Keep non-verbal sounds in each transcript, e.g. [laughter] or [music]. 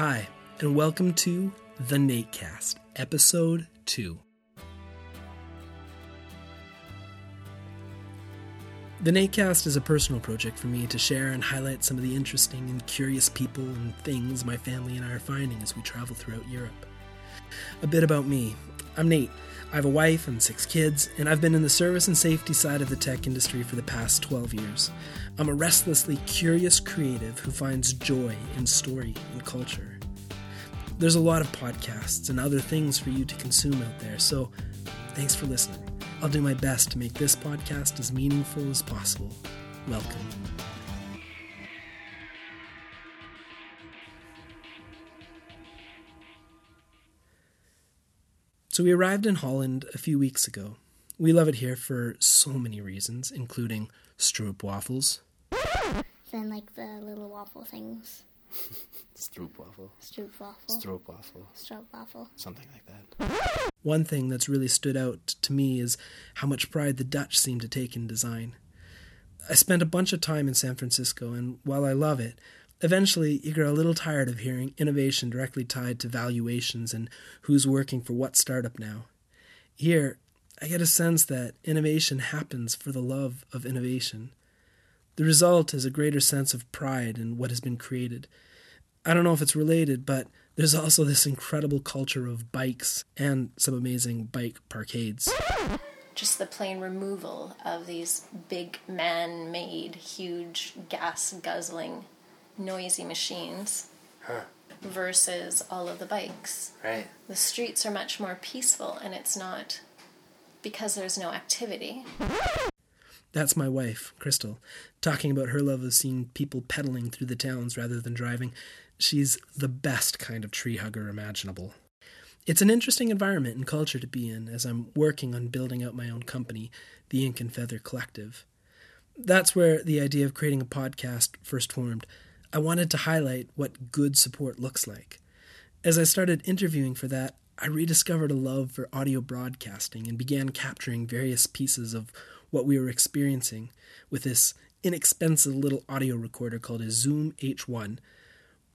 Hi, and welcome to The Natecast, Episode 2. The Natecast is a personal project for me to share and highlight some of the interesting and curious people and things my family and I are finding as we travel throughout Europe. A bit about me I'm Nate. I have a wife and six kids, and I've been in the service and safety side of the tech industry for the past 12 years. I'm a restlessly curious creative who finds joy in story and culture. There's a lot of podcasts and other things for you to consume out there, so thanks for listening. I'll do my best to make this podcast as meaningful as possible. Welcome. So we arrived in Holland a few weeks ago. We love it here for so many reasons, including stroopwafels. Then like the little waffle things. Stroopwafel. Stroopwafel. Stroopwafel. Stroopwafel. Something like that. One thing that's really stood out to me is how much pride the Dutch seem to take in design. I spent a bunch of time in San Francisco, and while I love it, Eventually, you grow a little tired of hearing innovation directly tied to valuations and who's working for what startup now. Here, I get a sense that innovation happens for the love of innovation. The result is a greater sense of pride in what has been created. I don't know if it's related, but there's also this incredible culture of bikes and some amazing bike parkades. Just the plain removal of these big man made, huge, gas guzzling noisy machines Huh. versus all of the bikes. Right. The streets are much more peaceful and it's not because there's no activity. That's my wife, Crystal, talking about her love of seeing people pedaling through the towns rather than driving. She's the best kind of tree hugger imaginable. It's an interesting environment and culture to be in as I'm working on building out my own company, the Ink and Feather Collective. That's where the idea of creating a podcast first formed. I wanted to highlight what good support looks like. As I started interviewing for that, I rediscovered a love for audio broadcasting and began capturing various pieces of what we were experiencing with this inexpensive little audio recorder called a Zoom H1.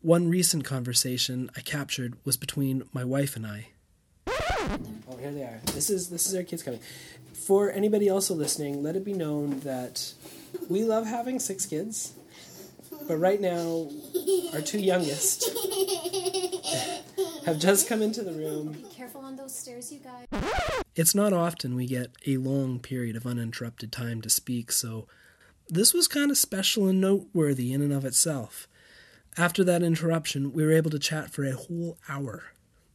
One recent conversation I captured was between my wife and I. Oh, here they are. This is this is our kids coming. For anybody also listening, let it be known that we love having six kids, but right now our two youngest [laughs] have just come into the room on those stairs, you guys. it's not often we get a long period of uninterrupted time to speak, so this was kind of special and noteworthy in and of itself. After that interruption, we were able to chat for a whole hour.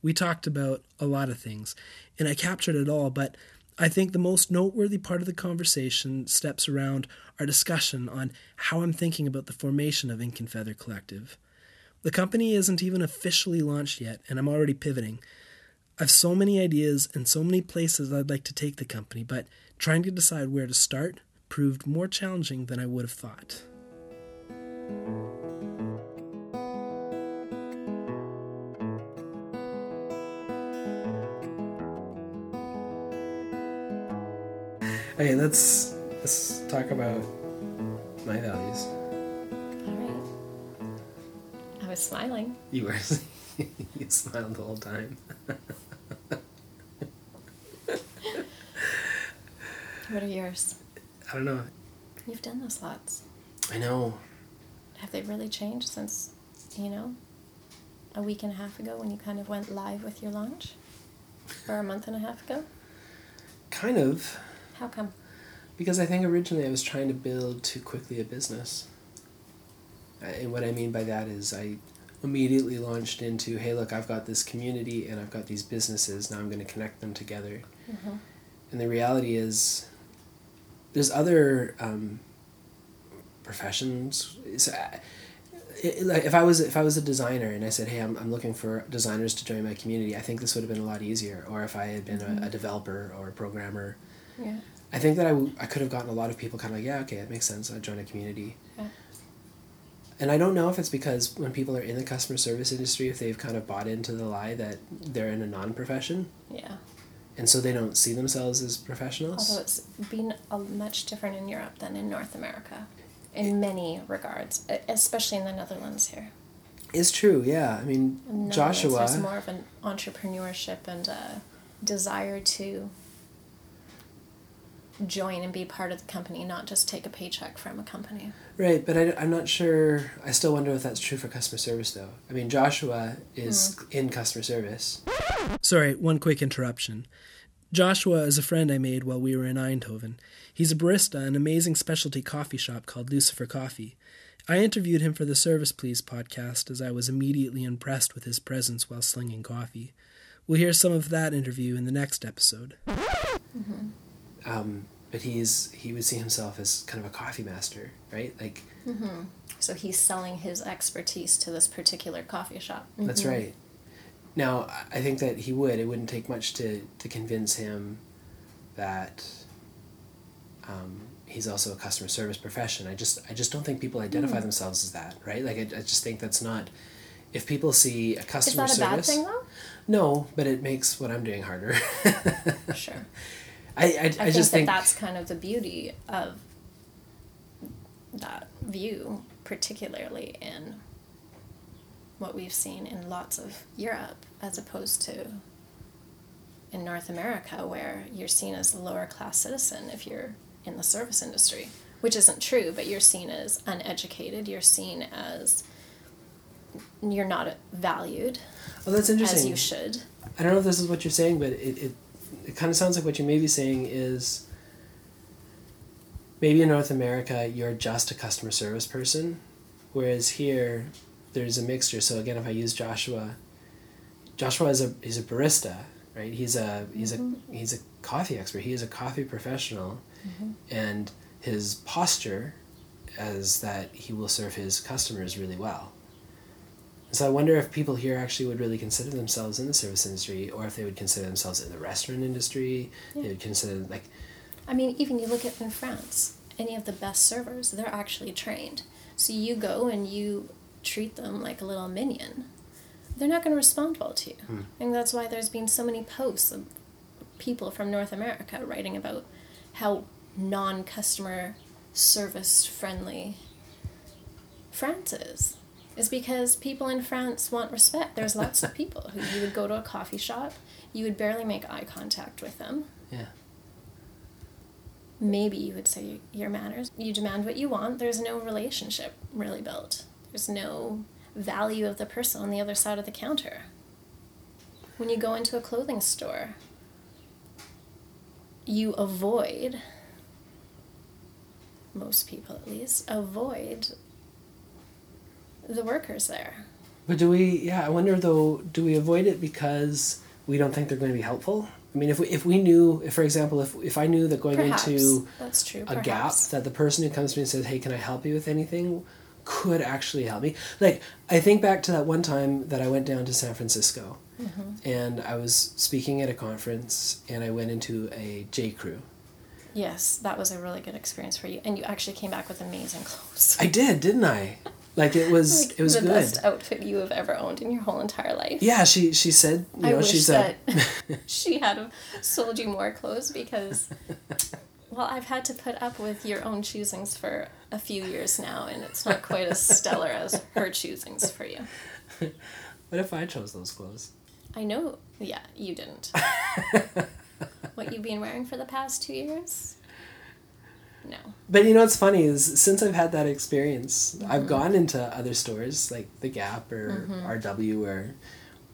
We talked about a lot of things, and I captured it all, but I think the most noteworthy part of the conversation steps around our discussion on how I'm thinking about the formation of Ink and Feather Collective. The company isn't even officially launched yet, and I'm already pivoting. I've so many ideas and so many places I'd like to take the company, but trying to decide where to start proved more challenging than I would have thought. Okay, let's let's talk about my values. All right. I was smiling. You were [laughs] you smiled the whole time. [laughs] What are yours? I don't know. You've done this lots. I know. Have they really changed since, you know, a week and a half ago when you kind of went live with your launch? Or a month and a half ago? Kind of. How come? Because I think originally I was trying to build too quickly a business. And what I mean by that is I immediately launched into hey, look, I've got this community and I've got these businesses, now I'm going to connect them together. Mhm. And the reality is, there's other um, professions. So, uh, it, like if I was if I was a designer and I said, "Hey, I'm, I'm looking for designers to join my community," I think this would have been a lot easier. Or if I had been a, a developer or a programmer, Yeah. I think that I, w- I could have gotten a lot of people kind of like, yeah, okay, it makes sense. I'd join a community. Yeah. And I don't know if it's because when people are in the customer service industry, if they've kind of bought into the lie that they're in a non profession, Yeah. And so they don't see themselves as professionals. Although it's been a much different in Europe than in North America, in many regards, especially in the Netherlands here. It's true, yeah. I mean, Joshua. There's more of an entrepreneurship and a desire to join and be part of the company, not just take a paycheck from a company. Right, but I, am not sure. I still wonder if that's true for customer service, though. I mean, Joshua is hmm. in customer service. Sorry, one quick interruption. Joshua is a friend I made while we were in Eindhoven. He's a barista at an amazing specialty coffee shop called Lucifer Coffee. I interviewed him for the Service Please podcast as I was immediately impressed with his presence while slinging coffee. We'll hear some of that interview in the next episode. Mm-hmm. Um, but he's he would see himself as kind of a coffee master, right? Like So he's selling his expertise to this particular coffee shop. That's right. Now, I- think that he would. It wouldn't take much to, to convince him that um, he's also a customer service profession. I just I just don't think people identify themselves as that, right? Like I, I just think that's not. If people see a Is customer that a bad service, thing though? no, but it makes what I'm doing harder. [laughs] Sure. I I, I, I, think just that think that's kind of the beauty of that view, particularly in what we've seen in lots of Europe, as opposed to in North America, where you're seen as a lower class citizen if you're in the service industry, which isn't true, but you're seen as uneducated, you're seen as you're not valued oh, that's interesting. as you should. I don't know if this is what you're saying, but it, it, it kind of sounds like what you may be saying is maybe in North America you're just a customer service person, whereas here there's a mixture. So again, if I use Joshua, Joshua is a he's a barista, right? He's a he's a mm-hmm. he's a coffee expert. He is a coffee professional, mm-hmm. and his posture is that he will serve his customers really well. So I wonder if people here actually would really consider themselves in the service industry, or if they would consider themselves in the restaurant industry. They would consider like, I mean, even you look at in France, any of the best servers, they're actually trained. So you go and you treat them like a little minion. They're not going to respond well to you. Hmm. And that's why there's been so many posts of people from North America writing about how non customer service friendly France is. Is because people in France want respect. There's lots of [laughs] people who you would go to a coffee shop, you would barely make eye contact with them yeah, maybe you would say your manners. You demand what you want. There's no relationship really built. There's no value of the person on the other side of the counter. When you go into a clothing store, you avoid, most people at least, avoid the workers there. but do we? Yeah, I wonder though. Do we avoid it because we don't think they're going to be helpful? I mean, if we if we knew, if for example, if if I knew that going Perhaps. into That's true. a gap that the person who comes to me and says, "Hey, can I help you with anything?" could actually help me. Like I think back to that one time that I went down to San Francisco, Mm-hmm. and I was speaking at a conference, and I went into a J Crew. Yes, that was a really good experience for you. And you actually came back with amazing clothes. I did, didn't I? Like it was, Like, it was the good. best outfit you have ever owned in your whole entire life. Yeah, she she said, you I know, wish she's that [laughs] [laughs] she had sold you more clothes because, well, I've had to put up with your own choosings for a few years now, and it's not quite as stellar as her choosings for you. [laughs] What if I chose those clothes? I know, yeah, you didn't. what you've been wearing for the past two years? No. But you know what's funny is since I've had that experience, Mm-hmm. I've gone into other stores like the Gap or RW or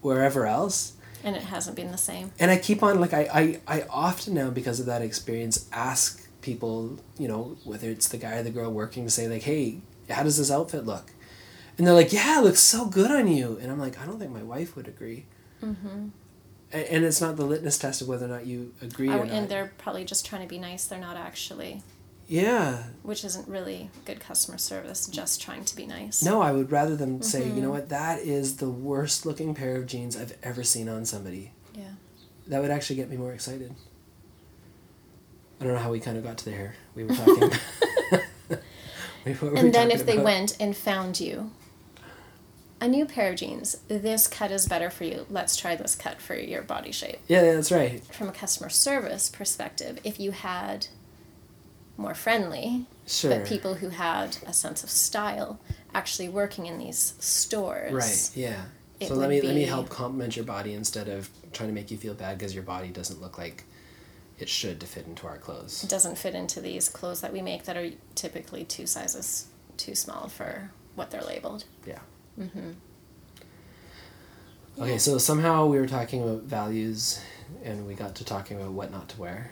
wherever else, And it hasn't been the same. and I keep on like I, I I often now because of that experience ask people you know whether it's the guy or the girl working to say like hey how does this outfit look, and they're like yeah it looks so good on you, and I'm like I don't think my wife would agree. Mm-hmm. And it's not the litmus test of whether or not you agree I, and they're probably just trying to be nice. They're not actually, yeah, which isn't really good customer service, just trying to be nice. No, I would rather them say, you Mm-hmm. know what, that is the worst looking pair of jeans I've ever seen on somebody. Yeah. That would actually get me more excited. I don't know how we kind of got to there. We were talking. [laughs] We- what were we And then talking if they about? went and found you a new pair of jeans, this cut is better for you. Let's try this cut for your body shape. Yeah, that's right. From a customer service perspective, if you had more friendly, Sure. but people who had a sense of style actually working in these stores. Right. Yeah. So let me let me help complement your body instead of trying to make you feel bad because your body doesn't look like it should to fit into our clothes. It doesn't fit into these clothes that we make that are typically two sizes too small for what they're labeled. Yeah. Mm-hmm. Okay, so somehow we were talking about values, and we got to talking about what not to wear.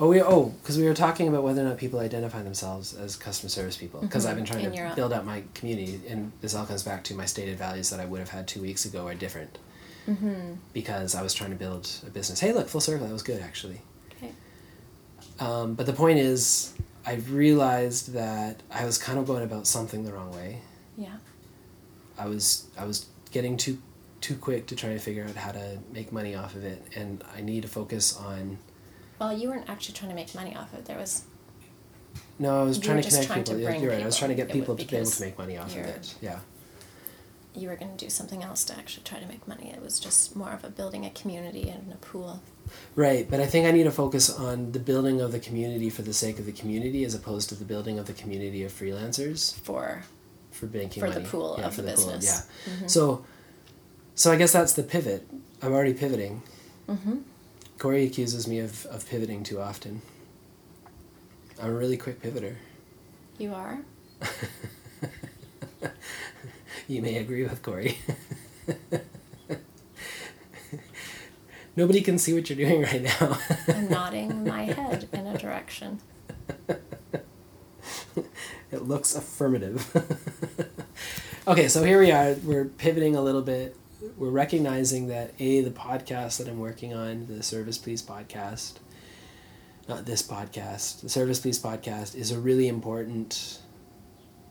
Oh, we oh because we were talking about whether or not people identify themselves as customer service people. Because I've been trying In to your- build up my community, and this all comes back to my stated values that I would have had two weeks ago are different. Mm-hmm. Because I was trying to build a business. Hey, look, full circle. That was good, actually. Okay. Um, but the point is, I realized that I was kind of going about something the wrong way. Yeah. I was I was getting too too quick to try to figure out how to make money off of it, and I need to focus on. Well, you weren't actually trying to make money off of it. There was No, I was trying to connect trying to people. Yeah, you're right. I was trying to get people to be able to make money off of it. Yeah. you were going to do something else to actually try to make money. It was just more of a building a community and a pool. Right, but I think I need to focus on the building of the community for the sake of the community, as opposed to the building of the community of freelancers for for making For the pool yeah, of for the pool, business. yeah. So, so I guess that's the pivot. I'm already pivoting. Mm-hmm. Corey accuses me of, of pivoting too often. I'm a really quick pivoter. you are. [laughs] You may agree with Corey. [laughs] Nobody can see what you're doing right now. I'm nodding my head in a direction. [laughs] it looks affirmative. okay, so here we are. We're pivoting a little bit. We're recognizing that A, the podcast that I'm working on, the Service Please podcast, not this podcast, the Service Please podcast is a really important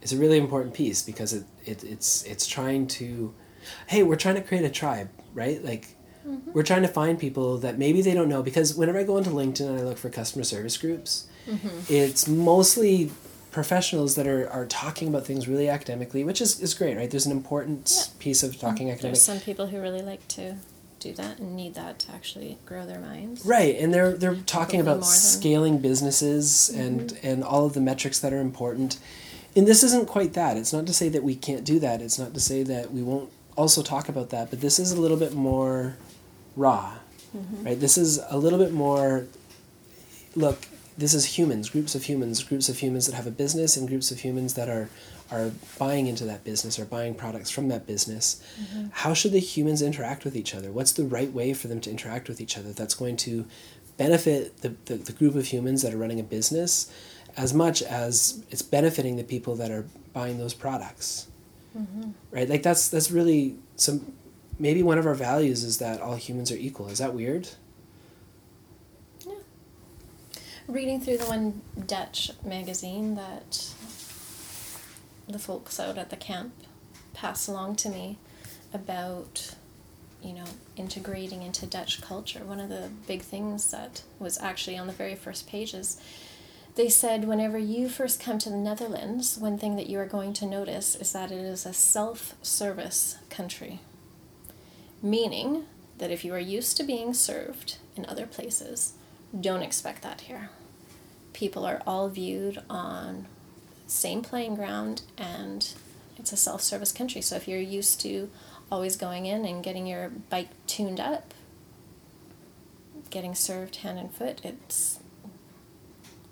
it's a really important piece because it, it it's it's trying to hey, we're trying to create a tribe, right? Like mm-hmm. we're trying to find people that maybe they don't know because whenever I go into LinkedIn and I look for customer service groups, mm-hmm. it's mostly professionals that are, are talking about things really academically, which is, is great, right? There's an important Yeah. piece of talking academic. There's some people who really like to do that and need that to actually grow their minds. Right, and they're they're talking Probably about Mm-hmm. scaling businesses and and all of the metrics that are important. And this isn't quite that. It's not to say that we can't do that. It's not to say that we won't also talk about that. But this is a little bit more raw, Mm-hmm. right? This is a little bit more. Look, this is humans, groups of humans, groups of humans that have a business, and groups of humans that are are buying into that business or buying products from that business. Mm-hmm. How should the humans interact with each other? What's the right way for them to interact with each other that's going to benefit the, the, the group of humans that are running a business as much as it's benefiting the people that are buying those products? Mm-hmm. Right? Like that's that's really some maybe one of our values is that all humans are equal. Is that weird? Reading through the one Dutch magazine that the folks out at the camp passed along to me about, you know, integrating into Dutch culture. One of the big things that was actually on the very first pages, they said whenever you first come to the Netherlands, one thing that you are going to notice is that it is a self service country. Meaning that if you are used to being served in other places, don't expect that here. People are all viewed on same playing ground and it's a self-service country. So if you're used to always going in and getting your bike tuned up, getting served hand and foot, it's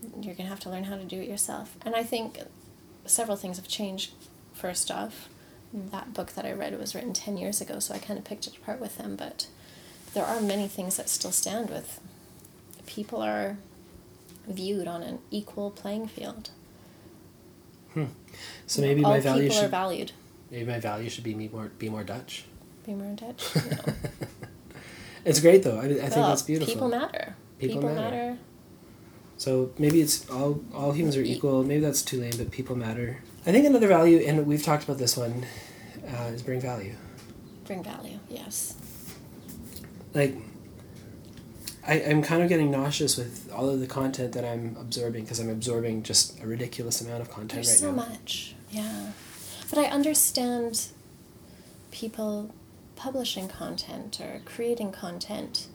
you're going to have to learn how to do it yourself. And I think several things have changed. First off, that book that I read was written 10 years ago, so I kind of picked it apart with them, but there are many things that still stand with people are viewed on an equal playing field. So maybe All my value people are should valued. maybe my value should be me more be more Dutch. Be more touch. [laughs] No. It's great though. I, I think Well, that's beautiful. People matter. People People, matter. matter. So maybe it's all all humans are equal. Maybe that's too lame, but people matter. I think another value, and we've talked about this one, uh, is bring value. Bring value. Yes. Like, I, I'm kind of getting nauseous with all of the content that I'm absorbing because I'm absorbing just a ridiculous amount of content There's right so now. much. Yeah. But I understand people publishing content or creating content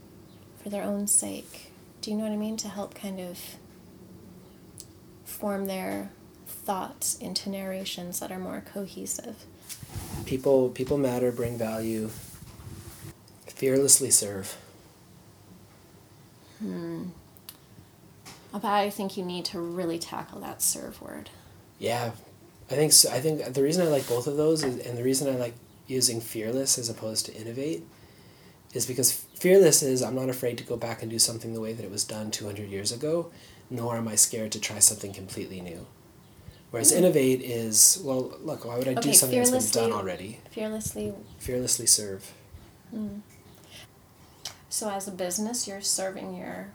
for their own sake. Do you know what I mean? To help kind of form their thoughts into narrations that are more cohesive. People people matter, bring value, fearlessly serve. Hmm. But I think you need to really tackle that serve word. Yeah, I think so. I think the reason I like both of those is, and the reason I like using fearless as opposed to innovate is because fearless is I'm not afraid to go back and do something the way that it was done 200 years ago, nor am I scared to try something completely new. Whereas hmm. innovate is, well, look, why would I do something that's been done already? Fearlessly. Fearlessly serve. Hmm. So, as a business, you're serving your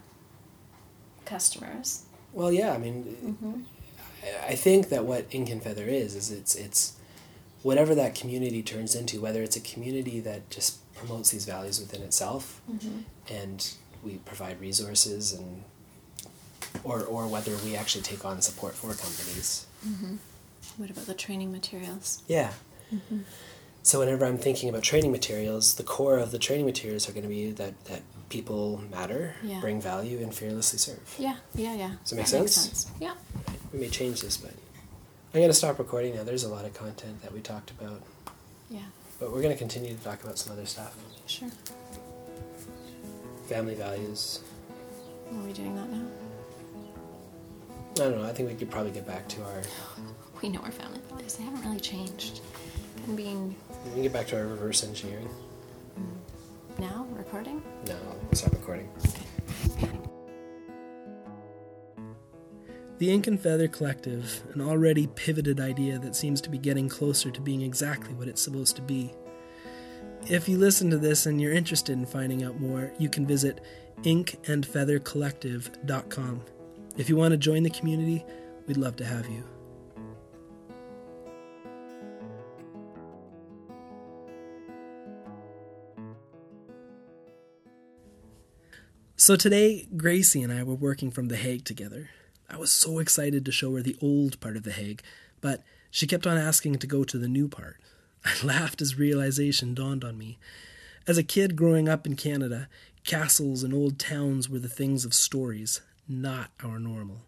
customers. Well, yeah, I mean, mm-hmm. I- I think that what Ink and Feather is is it's it's whatever that community turns into, whether it's a community that just promotes these values within itself, mm-hmm. and we provide resources and or or whether we actually take on support for companies. Mm-hmm. What about the training materials? Yeah. So whenever I'm thinking about training materials, the core of the training materials are going to be that that people matter, Yeah. bring value, and fearlessly serve. Yeah, yeah, yeah. Does it make That makes sense? Yeah. We may change this, but I'm going to stop recording now. There's a lot of content that we talked about, Yeah, but we're going to continue to talk about some other stuff. sure. Family values. Are we doing that now? I don't know. I think we could probably get back to our. [gasps] We know our family values. They haven't really changed. And being We can get back to our reverse engineering. now recording? No, we'll stop recording. The Ink and Feather Collective, an already pivoted idea that seems to be getting closer to being exactly what it's supposed to be. If you listen to this and you're interested in finding out more, you can visit inkandfeathercollective.com. If you want to join the community, we'd love to have you. So today, Gracie and I were working from The Hague together. I was so excited to show her the old part of The Hague, but she kept on asking to go to the new part. I [laughs] laughed as realization dawned on me. As a kid growing up in Canada, castles and old towns were the things of stories, not our normal.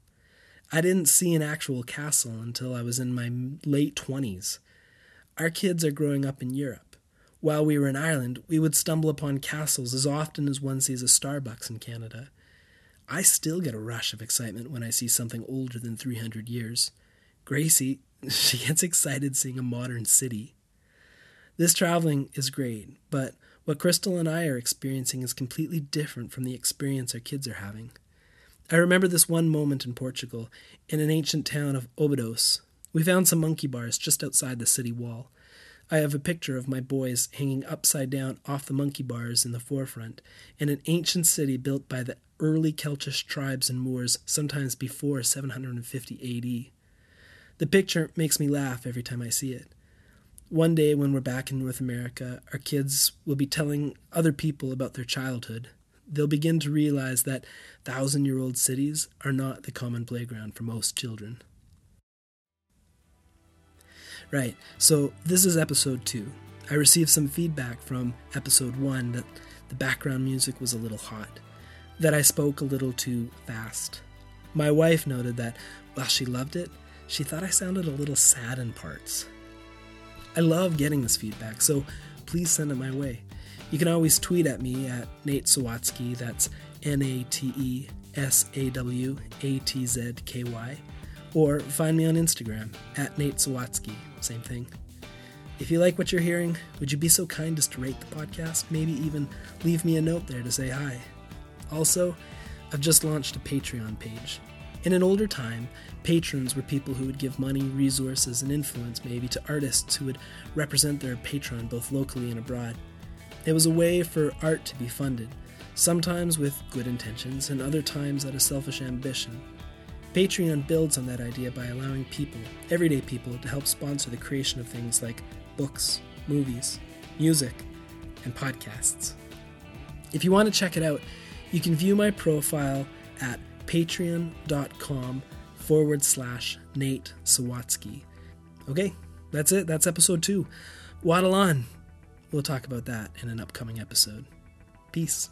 I didn't see an actual castle until I was in my late 20s. Our kids are growing up in Europe. While we were in Ireland, we would stumble upon castles as often as one sees a Starbucks in Canada. I still get a rush of excitement when I see something older than 300 years. Gracie, [laughs] she gets excited seeing a modern city. This traveling is great, but what Crystal and I are experiencing is completely different from the experience our kids are having. I remember this one moment in Portugal, in an ancient town of Obidos. We found some monkey bars just outside the city wall. I have a picture of my boys hanging upside down off the monkey bars in the forefront, in an ancient city built by the early Celtic tribes and Moors, sometimes before 750 AD. The picture makes me laugh every time I see it. One day, when we're back in North America, our kids will be telling other people about their childhood. They'll begin to realize that thousand year old cities are not the common playground for most children. Right, so this is episode two. I received some feedback from episode one that the background music was a little hot, that I spoke a little too fast. My wife noted that while she loved it, she thought I sounded a little sad in parts. I love getting this feedback, so please send it my way. You can always tweet at me at Nate Sawatzky, that's N A T E S A W A T Z K Y, or find me on Instagram at Nate Sawatzky, same thing. If you like what you're hearing, would you be so kind as to rate the podcast? Maybe even leave me a note there to say hi. Also, I've just launched a Patreon page. In an older time, patrons were people who would give money, resources, and influence maybe to artists who would represent their patron both locally and abroad. It was a way for art to be funded, sometimes with good intentions, and other times out of selfish ambition. Patreon builds on that idea by allowing people, everyday people, to help sponsor the creation of things like books, movies, music, and podcasts. If you want to check it out, you can view my profile at patreon.com forward slash Nate Sawatzky. Okay, that's it. That's episode two. Waddle on. We'll talk about that in an upcoming episode. Peace.